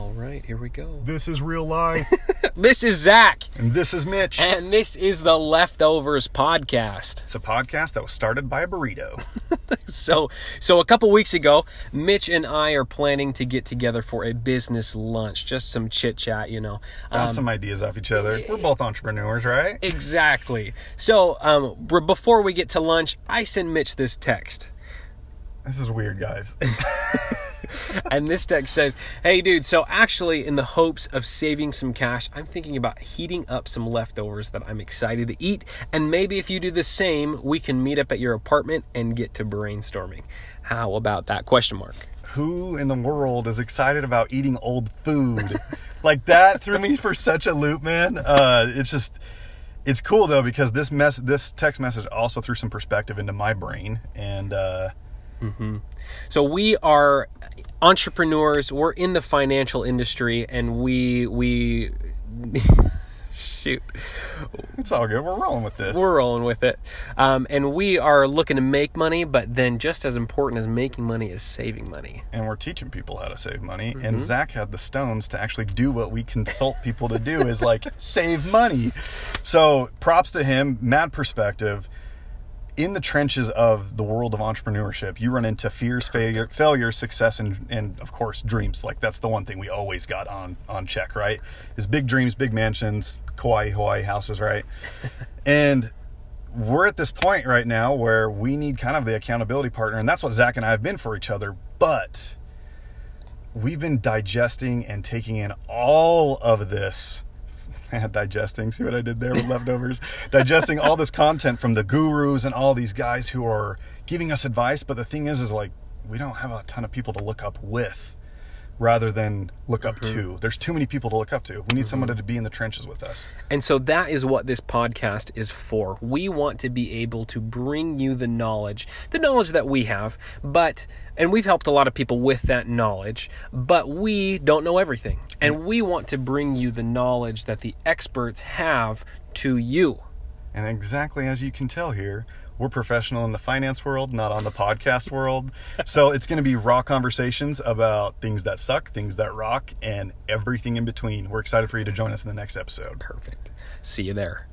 All right, here we go. This is real life. This is Zach, and this is Mitch. and this is the Leftovers podcast. It's a podcast that was started by a burrito. So, so a couple weeks ago, Mitch and I are planning to get together for a business lunch, just some chit chat, you know. Bounce some ideas off each other. We're both entrepreneurs, right? Exactly. So, um, before we get to lunch, I send Mitch this text. This is weird, guys. And this text says, Hey, dude, so actually, in the hopes of saving some cash, I'm thinking about heating up some leftovers that I'm excited to eat. And maybe if you do the same, we can meet up at your apartment and get to brainstorming. How about that? Question mark. Who in the world is excited about eating old food? like that threw me for such a loop, man. Uh, it's just, it's cool though because this mess, this text message also threw some perspective into my brain, and uh, So we are entrepreneurs. We're in the financial industry, and we we shoot, it's all good. We're rolling with this. we're rolling with it. Um, and we are looking to make money, but then just as important as making money is saving money. and we're teaching people how to save money. Mm-hmm. And Zach had the stones to actually do what we consult people to do is like save money. So props to him, mad perspective. In the trenches of the world of entrepreneurship, you run into fears, failure, failure, success, and and of course dreams. Like that's the one thing we always got on on check, right? Is big dreams, big mansions, Kauai, Hawaii houses, right? and we're at this point right now where we need kind of the accountability partner, and that's what Zach and I have been for each other. But we've been digesting and taking in all of this. digesting, see what I did there with leftovers? digesting all this content from the gurus and all these guys who are giving us advice. But the thing is, is like, we don't have a ton of people to look up with rather than look up mm-hmm. to. There's too many people to look up to. We need mm-hmm. someone to be in the trenches with us. And so that is what this podcast is for. We want to be able to bring you the knowledge, the knowledge that we have, but, and we've helped a lot of people with that knowledge, but we don't know everything. Mm. And we want to bring you the knowledge that the experts have to you. And exactly as you can tell here, we're professional in the finance world, not on the podcast world. So it's going to be raw conversations about things that suck, things that rock, and everything in between. We're excited for you to join us in the next episode. Perfect. See you there.